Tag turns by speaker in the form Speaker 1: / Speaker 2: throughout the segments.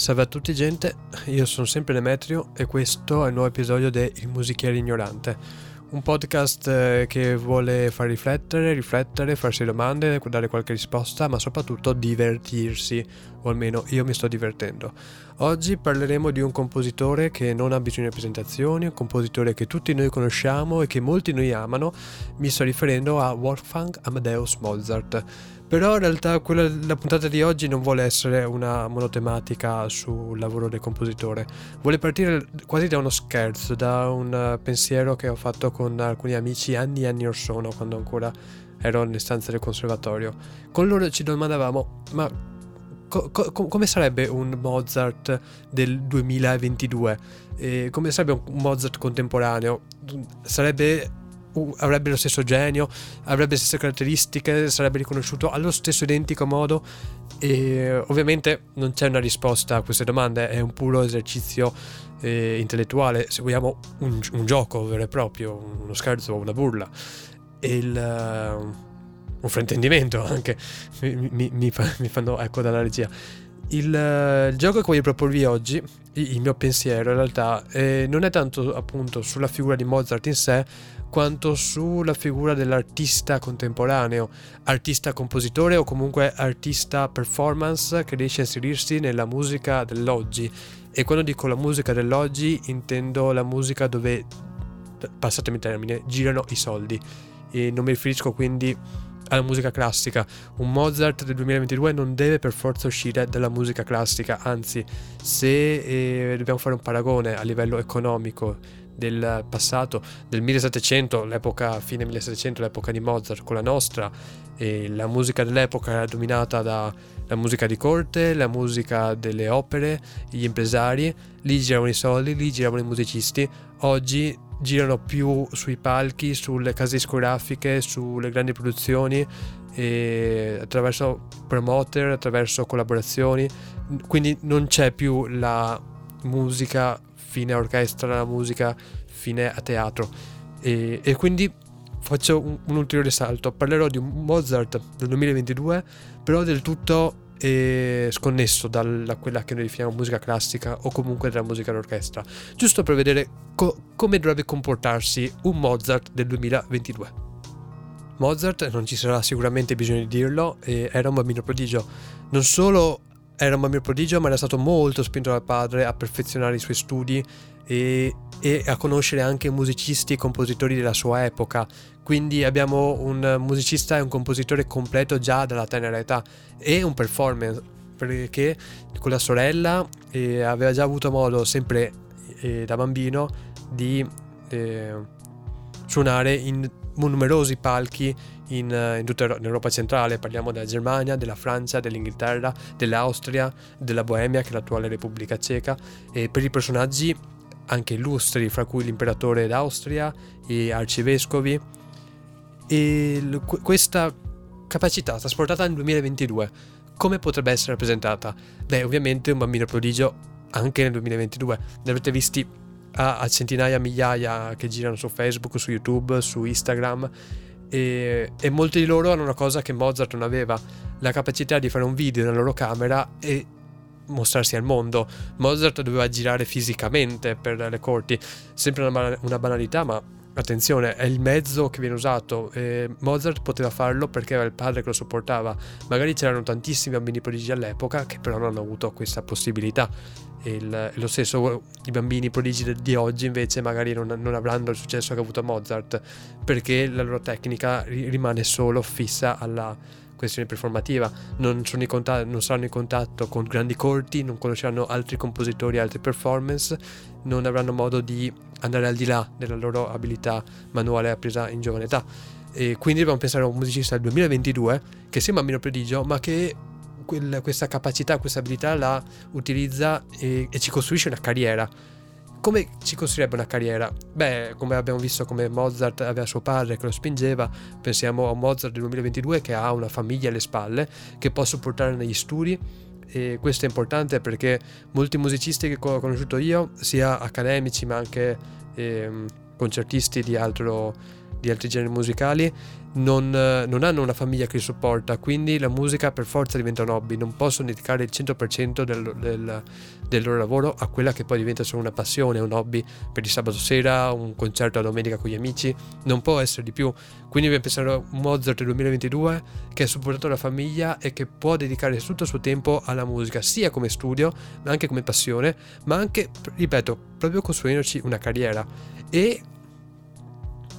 Speaker 1: Salve a tutti gente, io sono sempre Demetrio e questo è il nuovo episodio di Il musichiere ignorante, un podcast eh, che vuole far riflettere, riflettere, farsi domande, dare qualche risposta, ma soprattutto divertirsi, o almeno io mi sto divertendo. Oggi parleremo di un compositore che non ha bisogno di presentazioni, un compositore che tutti noi conosciamo e che molti noi amano, mi sto riferendo a Wolfgang Amadeus Mozart. Però in realtà quella, la puntata di oggi non vuole essere una monotematica sul lavoro del compositore, vuole partire quasi da uno scherzo, da un pensiero che ho fatto con alcuni amici anni e anni or sono, quando ancora ero nelle stanze del conservatorio. Con loro ci domandavamo, ma co- co- come sarebbe un Mozart del 2022? E come sarebbe un Mozart contemporaneo? Sarebbe uh, avrebbe lo stesso genio, avrebbe le stesse caratteristiche, sarebbe riconosciuto allo stesso identico modo e ovviamente non c'è una risposta a queste domande, è un puro esercizio eh, intellettuale, seguiamo un, un, gioco vero e proprio, uno scherzo, una burla. Il, uh, un fraintendimento anche mi, mi, mi, mi fanno ecco dalla regia il, il, gioco che voglio proporvi oggi, il, mio pensiero in realtà, eh, non è tanto appunto sulla figura di Mozart in sé, quanto sulla figura dell'artista contemporaneo, artista compositore o comunque artista performance che riesce a inserirsi nella musica dell'oggi. E quando dico la musica dell'oggi intendo la musica dove, passatemi il termine, girano i soldi. E non mi riferisco quindi alla musica classica. Un Mozart del 2022 non deve per forza uscire dalla musica classica, anzi, se eh, dobbiamo fare un paragone a livello economico del passato, del 1700, l'epoca fine 1700, l'epoca di Mozart con la nostra, e la musica dell'epoca era dominata dalla musica di corte, la musica delle opere, gli impresari, lì giravano i soldi, lì giravano i musicisti. Oggi girano più sui palchi, sulle case discografiche, sulle grandi produzioni, attraverso promoter, attraverso collaborazioni. Quindi non c'è più la musica fine orchestra, la musica fine a teatro. E, e quindi faccio un, un, ulteriore salto. Parlerò di Mozart del 2022, però del tutto e sconnesso da quella che noi definiamo musica classica o comunque dalla musica d'orchestra, giusto per vedere co- come dovrebbe comportarsi un Mozart del 2022. Mozart, non ci sarà sicuramente bisogno di dirlo, era un bambino prodigio. Non solo era un bambino prodigio, ma era stato molto spinto dal padre a perfezionare i suoi studi e, e a conoscere anche musicisti e compositori della sua epoca. Quindi abbiamo un musicista e un compositore completo già dalla tenera età e un performance perché con la sorella eh, aveva già avuto modo sempre eh, da bambino di eh, suonare in numerosi palchi in, in tutta l'Europa centrale, parliamo della Germania, della Francia, dell'Inghilterra, dell'Austria, della Boemia che è l'attuale Repubblica Ceca e per i personaggi anche illustri, fra cui l'imperatore d'Austria, e arcivescovi. E questa capacità trasportata nel 2022, come potrebbe essere rappresentata? Beh, ovviamente un bambino prodigio anche nel 2022. Ne avrete visti a, a centinaia, migliaia che girano su Facebook, su YouTube, su Instagram. E, e molti di loro hanno una cosa che Mozart non aveva, la capacità di fare un video nella loro camera e mostrarsi al mondo. Mozart doveva girare fisicamente per le corti, sempre una, una banalità, ma attenzione, è il mezzo che viene usato. Eh, Mozart poteva farlo perché aveva il padre che lo sopportava. Magari c'erano tantissimi bambini prodigi all'epoca che però non hanno avuto questa possibilità. Il, lo stesso i bambini prodigi di oggi invece magari non, non, avranno il successo che ha avuto Mozart perché la loro tecnica rimane solo fissa alla questione performativa, non, contatto, non, saranno in contatto con grandi corti, non conosceranno altri compositori, altre performance, non avranno modo di andare al di là della loro abilità manuale appresa in giovane età. E quindi dobbiamo pensare a un musicista del 2022 che sia bambino prodigio, ma che questa capacità, questa abilità la utilizza e, e ci costruisce una carriera come ci costruirebbe una carriera? Beh, come abbiamo visto come Mozart aveva suo padre che lo spingeva, pensiamo a Mozart del 2022 che ha una famiglia alle spalle che può supportare negli studi e questo è importante perché molti musicisti che ho conosciuto io, sia accademici ma anche eh, concertisti di altro di altri generi musicali non, non, hanno una famiglia che li supporta, quindi la musica per forza diventa un hobby, non possono dedicare il 100% del, del, del, loro lavoro a quella che poi diventa solo una passione, un hobby per il sabato sera, un concerto a domenica con gli amici, non può essere di più. Quindi dobbiamo pensare a Mozart del 2022 che ha supportato la famiglia e che può dedicare tutto il suo tempo alla musica, sia come studio, ma anche come passione, ma anche, ripeto, proprio costruendoci una carriera. E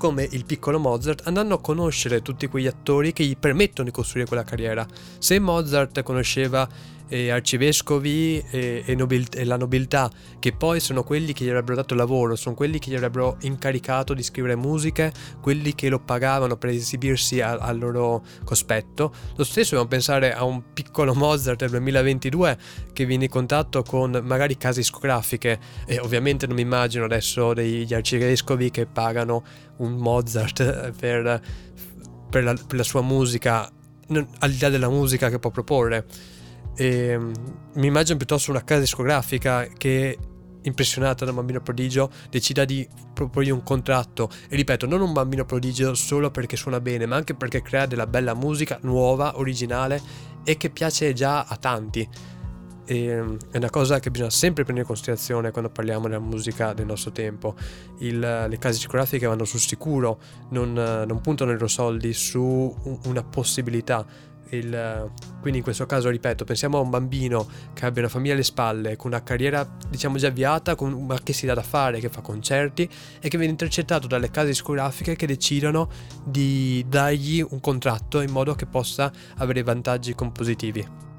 Speaker 1: come il piccolo Mozart, andando a conoscere tutti quegli attori che gli permettono di costruire quella carriera. Se Mozart conosceva eh, arcivescovi e, e, nobil- e, la nobiltà, che poi sono quelli che gli avrebbero dato lavoro, sono quelli che gli avrebbero incaricato di scrivere musiche, quelli che lo pagavano per esibirsi a- al loro cospetto. Lo stesso dobbiamo pensare a un piccolo Mozart del 2022 che viene in contatto con magari case discografiche e ovviamente non mi immagino adesso degli arcivescovi che pagano un Mozart per, per, la, per la sua musica al di là della musica che può proporre. E, ehm, mi immagino piuttosto una casa discografica che impressionata da un bambino prodigio decida di proporgli un contratto. E ripeto non un bambino prodigio solo perché suona bene ma anche perché crea della bella musica nuova originale e che piace già a tanti. E, ehm, è una cosa che bisogna sempre prendere in considerazione quando parliamo della musica del nostro tempo. Il, le case discografiche vanno sul sicuro non, non puntano i loro soldi su una possibilità il, quindi in questo caso, ripeto, pensiamo a un bambino che abbia una famiglia alle spalle, con una carriera diciamo già avviata, con, ma che si dà da fare, che fa concerti e che viene intercettato dalle case discografiche che decidono di dargli un contratto in modo che possa avere vantaggi compositivi.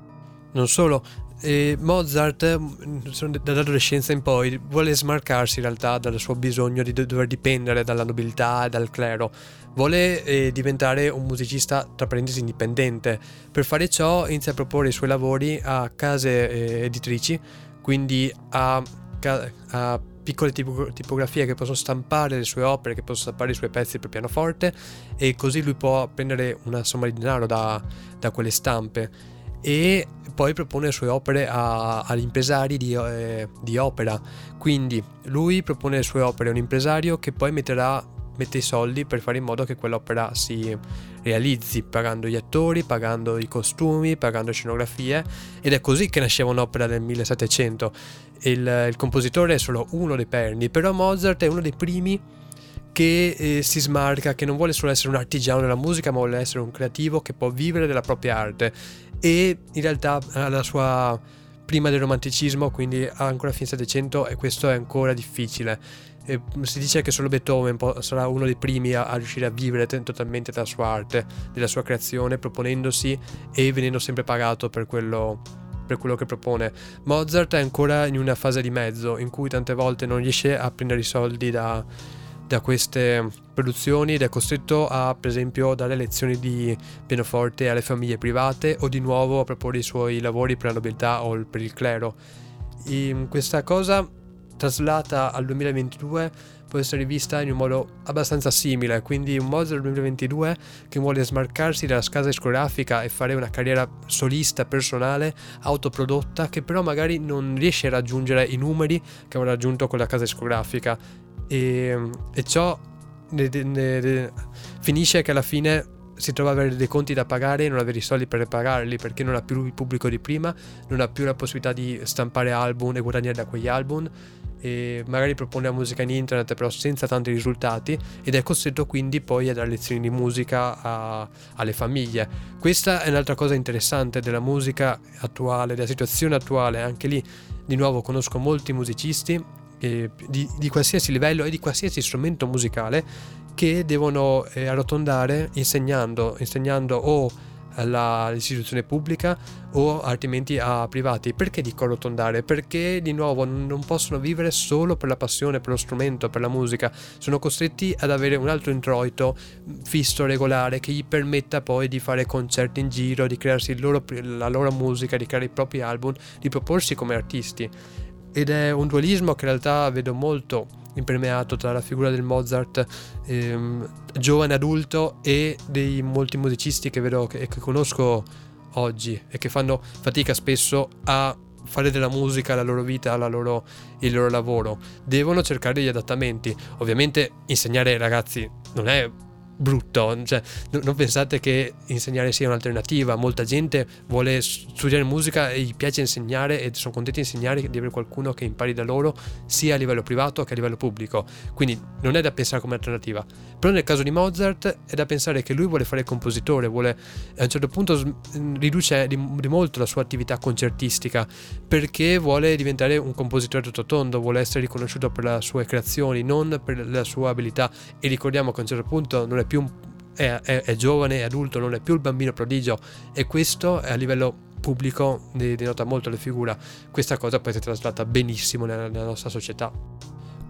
Speaker 1: Non solo, e Mozart, mm, dall'adolescenza in poi, vuole smarcarsi in realtà dal suo bisogno di dover dipendere dalla nobiltà e dal clero. Vuole eh, diventare un musicista, tra parentesi, indipendente. Per fare ciò inizia a proporre i suoi lavori a case eh, editrici, quindi a, a piccole tipografie che possono stampare le sue opere, che possono stampare i suoi pezzi per pianoforte e così lui può prendere una somma di denaro da, da quelle stampe e poi propone le sue opere a, agli impresari di, eh, di, opera. Quindi lui propone le sue opere a un impresario che poi metterà, mette i soldi per fare in modo che quell'opera si realizzi, pagando gli attori, pagando i costumi, pagando scenografie. Ed è così che nasceva un'opera del 1700. Il, il compositore è solo uno dei perni, però Mozart è uno dei primi che eh, si smarca, che non vuole solo essere un artigiano della musica, ma vuole essere un creativo che può vivere della propria arte e in realtà alla sua prima del romanticismo, quindi ancora fine 700 e questo è ancora difficile. E si dice che solo Beethoven sarà uno dei primi a, a, riuscire a vivere totalmente della sua arte, della sua creazione, proponendosi e venendo sempre pagato per quello, per quello che propone. Mozart è ancora in una fase di mezzo in cui tante volte non riesce a prendere i soldi da, da queste produzioni ed è costretto a, per esempio, dare lezioni di pianoforte alle famiglie private o di nuovo a proporre i suoi lavori per la nobiltà o per il clero. In questa cosa, traslata al 2022, può essere vista in un modo abbastanza simile, quindi un Mozart del 2022 che vuole smarcarsi dalla casa discografica e fare una carriera solista, personale, autoprodotta, che però magari non riesce a raggiungere i numeri che avrà raggiunto con la casa discografica e, e ciò ne, ne, ne, finisce che alla fine si trova ad avere dei conti da pagare e non avere i soldi per pagarli perché non ha più il pubblico di prima, non ha più la possibilità di stampare album e guadagnare da quegli album e magari propone la musica in internet però senza tanti risultati ed è costretto quindi poi a dare lezioni di musica a, alle famiglie. Questa è un'altra cosa interessante della musica attuale, della situazione attuale, anche lì di nuovo conosco molti musicisti eh, di, di, qualsiasi livello e di qualsiasi strumento musicale che devono eh, arrotondare insegnando, insegnando o all'istituzione pubblica o altrimenti a privati. Perché dico arrotondare? Perché di nuovo non possono vivere solo per la passione, per lo strumento, per la musica, sono costretti ad avere un altro introito fisso, regolare, che gli permetta poi di fare concerti in giro, di crearsi loro, la loro musica, di creare i propri album, di proporsi come artisti ed è un dualismo che in realtà vedo molto impermeato tra la figura del Mozart ehm, giovane adulto e dei molti musicisti che vedo e che conosco oggi e che fanno fatica spesso a fare della musica la loro vita, la loro, il loro lavoro. Devono cercare degli adattamenti. Ovviamente insegnare ai ragazzi non è brutto, cioè, non pensate che insegnare sia un'alternativa, molta gente vuole studiare musica e gli piace insegnare e sono contenti di insegnare di avere qualcuno che impari da loro sia a livello privato che a livello pubblico, quindi non è da pensare come alternativa, però nel caso di Mozart è da pensare che lui vuole fare il compositore, vuole a un certo punto riduce di, di molto la sua attività concertistica perché vuole diventare un compositore tutto tondo, vuole essere riconosciuto per le sue creazioni, non per la sua abilità. E ricordiamo che a un certo punto non è più un, è, è, è, giovane, è adulto, non è più il bambino prodigio e questo a livello pubblico denota molto le figure. Questa cosa può essere traslata benissimo nella, nella nostra società.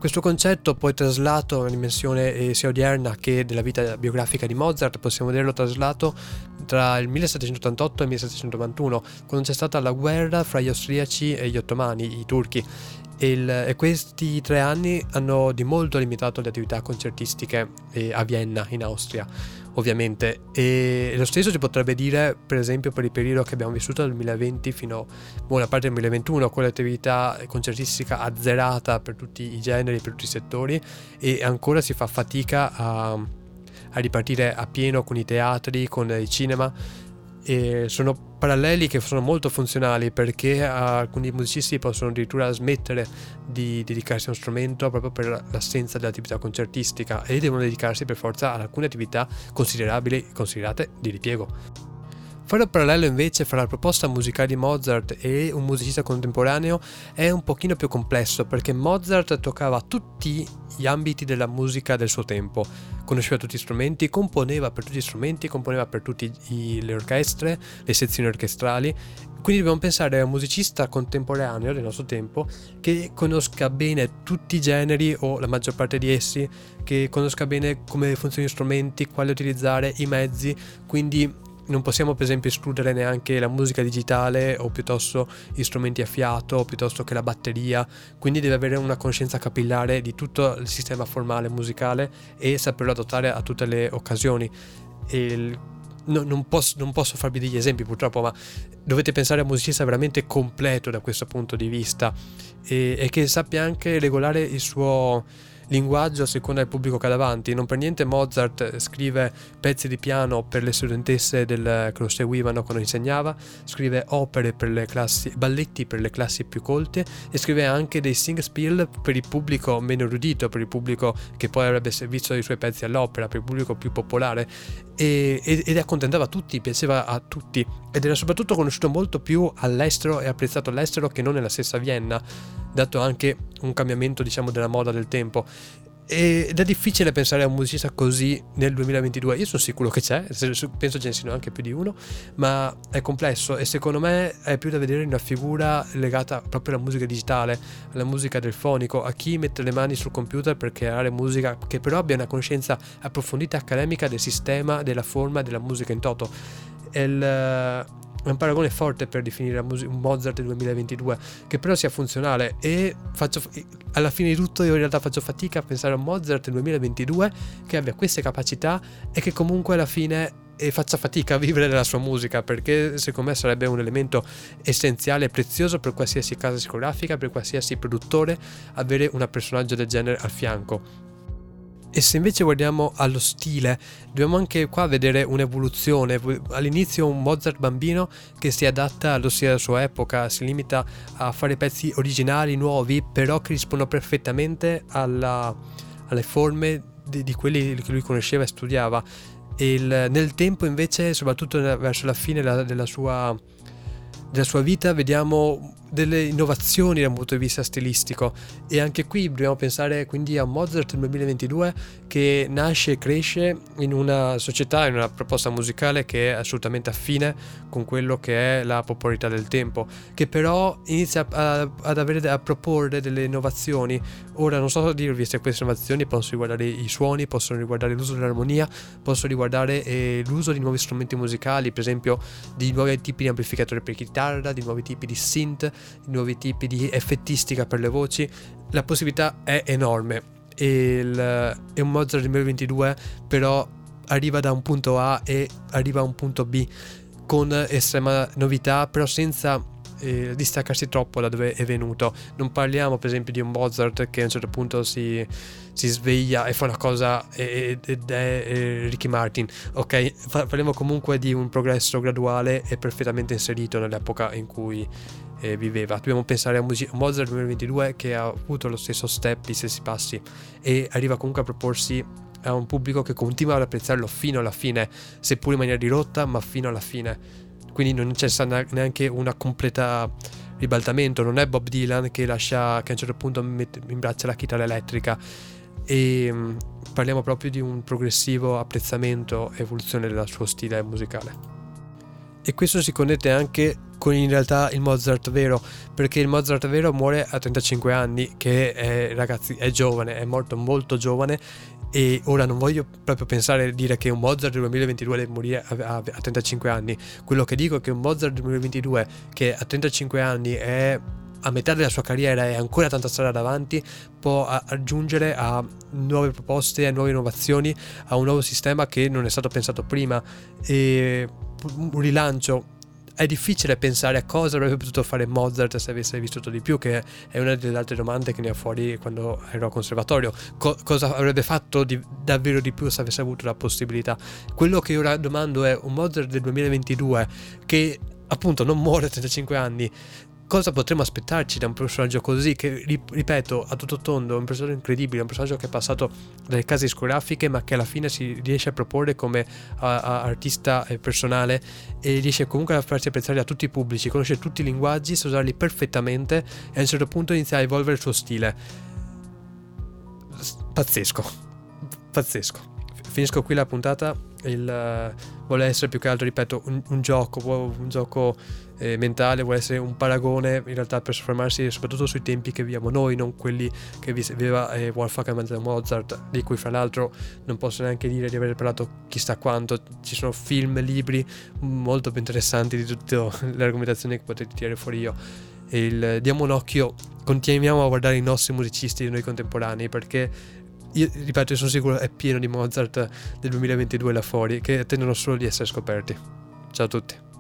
Speaker 1: Questo concetto poi traslato nella dimensione eh, sia odierna che della vita biografica di Mozart possiamo vederlo traslato tra il 1788 e il 1791 quando c'è stata la guerra fra gli austriaci e gli ottomani, i turchi il, e questi tre anni hanno di molto limitato le attività concertistiche eh, a Vienna, in Austria, ovviamente. E lo stesso si potrebbe dire, per esempio, per il periodo che abbiamo vissuto dal 2020 fino a buona parte del 2021, con l'attività concertistica azzerata per tutti i generi, per tutti i settori, e ancora si fa fatica a, a ripartire a pieno con i teatri, con il cinema e sono paralleli che sono molto funzionali perché alcuni musicisti possono addirittura smettere di dedicarsi a uno strumento proprio per l'assenza dell'attività concertistica e devono dedicarsi per forza ad alcune attività considerabili considerate di ripiego. Fare un parallelo invece fra la proposta musicale di Mozart e un musicista contemporaneo è un pochino più complesso perché Mozart toccava tutti gli ambiti della musica del suo tempo, conosceva tutti gli strumenti, componeva per tutti gli strumenti, componeva per tutte le orchestre, le sezioni orchestrali, quindi dobbiamo pensare a un musicista contemporaneo del nostro tempo che conosca bene tutti i generi o la maggior parte di essi, che conosca bene come funzionano gli strumenti, quali utilizzare, i mezzi, quindi non possiamo per esempio escludere neanche la musica digitale o piuttosto gli strumenti a fiato piuttosto che la batteria, quindi deve avere una conoscenza capillare di tutto il sistema formale musicale e saperlo adottare a tutte le occasioni. Il, no, non, posso, non, posso, farvi degli esempi purtroppo, ma dovete pensare a un musicista veramente completo da questo punto di vista e, e che sappia anche regolare il suo linguaggio a seconda del pubblico che ha davanti. Non per niente Mozart scrive pezzi di piano per le studentesse del, che lo seguivano quando insegnava, scrive opere per le classi, balletti per le classi più colte e scrive anche dei sing-spiel per il pubblico meno erudito, per il pubblico che poi avrebbe visto i suoi pezzi all'opera, per il pubblico più popolare. E, ed accontentava tutti, piaceva a tutti. Ed era soprattutto conosciuto molto più all'estero e apprezzato all'estero che non nella stessa Vienna, dato anche un cambiamento diciamo della moda del tempo ed è difficile pensare a un musicista così nel 2022. Io sono sicuro che c'è, penso ce ne siano anche più di uno, ma è complesso e secondo me è più da vedere una figura legata proprio alla musica digitale, alla musica del fonico, a chi mette le mani sul computer per creare musica che però abbia una conoscenza approfondita accademica del sistema, della forma della musica in toto. Il, è un paragone forte per definire un Mozart del 2022 che però sia funzionale. E faccio, alla fine di tutto io in realtà faccio fatica a pensare a un Mozart del 2022 che abbia queste capacità e che comunque alla fine e faccia fatica a vivere della sua musica perché secondo me sarebbe un elemento essenziale e prezioso per qualsiasi casa discografica, per qualsiasi produttore avere un personaggio del genere al fianco e se invece guardiamo allo stile, dobbiamo anche qua vedere un'evoluzione. All'inizio un Mozart bambino che si adatta allo stile della sua epoca, si limita a fare pezzi originali, nuovi, però che rispondono perfettamente alla, alle forme di, di, quelli che lui conosceva e studiava. E il, nel tempo invece, soprattutto verso la fine della, della, sua, della sua vita, vediamo delle innovazioni dal punto di vista stilistico e anche qui dobbiamo pensare quindi a Mozart nel 2022 che nasce e cresce in una società, in una proposta musicale che è assolutamente affine con quello che è la popolarità del tempo, che però inizia a, ad avere, a proporre delle innovazioni. Ora non so dirvi se queste innovazioni possono riguardare i suoni, possono riguardare l'uso dell'armonia, possono riguardare eh, l'uso di nuovi strumenti musicali, per esempio di nuovi tipi di amplificatori per chitarra, di nuovi tipi di synth, nuovi tipi di effettistica per le voci, la possibilità è enorme. E, il, e un Mozart 2022 però arriva da un punto A e arriva a un punto B con estrema novità, però senza eh, distaccarsi troppo da dove è venuto. Non parliamo per esempio di un Mozart che a un certo punto si, si sveglia e fa una cosa ed è eh, Ricky Martin. Ok, parliamo comunque di un progresso graduale e perfettamente inserito nell'epoca in cui eh, viveva. Dobbiamo pensare a Mozart 2022 che ha avuto lo stesso step, gli stessi passi e arriva comunque a proporsi a un pubblico che continua ad apprezzarlo fino alla fine, seppur in maniera ridotta, ma fino alla fine. Quindi non c'è neanche una completa ribaltamento, non è Bob Dylan che lascia che a un certo punto imbraccia la chitarra elettrica e mm, parliamo proprio di un progressivo apprezzamento e evoluzione del suo stile musicale. E questo si connette anche con in realtà il Mozart vero, perché il Mozart vero muore a 35 anni, che è, ragazzi è giovane, è morto molto giovane e ora non voglio proprio pensare e dire che un Mozart del 2022 deve morire a, a, a 35 anni, quello che dico è che un Mozart del 2022 che a 35 anni è a metà della sua carriera e ancora tanta strada davanti, può aggiungere a nuove proposte, a nuove innovazioni, a un nuovo sistema che non è stato pensato prima. E un rilancio è difficile pensare a cosa avrebbe potuto fare Mozart se avesse vissuto di più, che è una delle altre domande che ne ho fuori quando ero al conservatorio. Co- cosa avrebbe fatto di, davvero di più se avesse avuto la possibilità? Quello che ora domando è un Mozart del 2022 che appunto non muore a 35 anni, cosa potremmo aspettarci da un personaggio così che, ripeto, a tutto tondo, è un personaggio incredibile, un personaggio che è passato dalle case discografiche ma che alla fine si riesce a proporre come a, a artista personale e riesce comunque a farsi apprezzare da tutti i pubblici, conosce tutti i linguaggi, sa usarli perfettamente e a un certo punto inizia a evolvere il suo stile. Pazzesco, pazzesco. Finisco qui la puntata il, uh, vuole essere più che altro, ripeto, un, un gioco, un gioco eh, mentale, vuole essere un paragone in realtà per soffermarsi soprattutto sui tempi che viviamo noi, non quelli che viveva eh, Wolfgang Mozart, di cui fra l'altro non posso neanche dire di aver parlato chissà quanto, ci sono film, libri molto più interessanti di tutte le argomentazioni che potete tirare fuori io. Il, diamo un occhio, continuiamo a guardare i nostri musicisti noi contemporanei perché io ripeto, sono sicuro è pieno di Mozart del 2022 là fuori che attendono solo di essere scoperti. Ciao a tutti.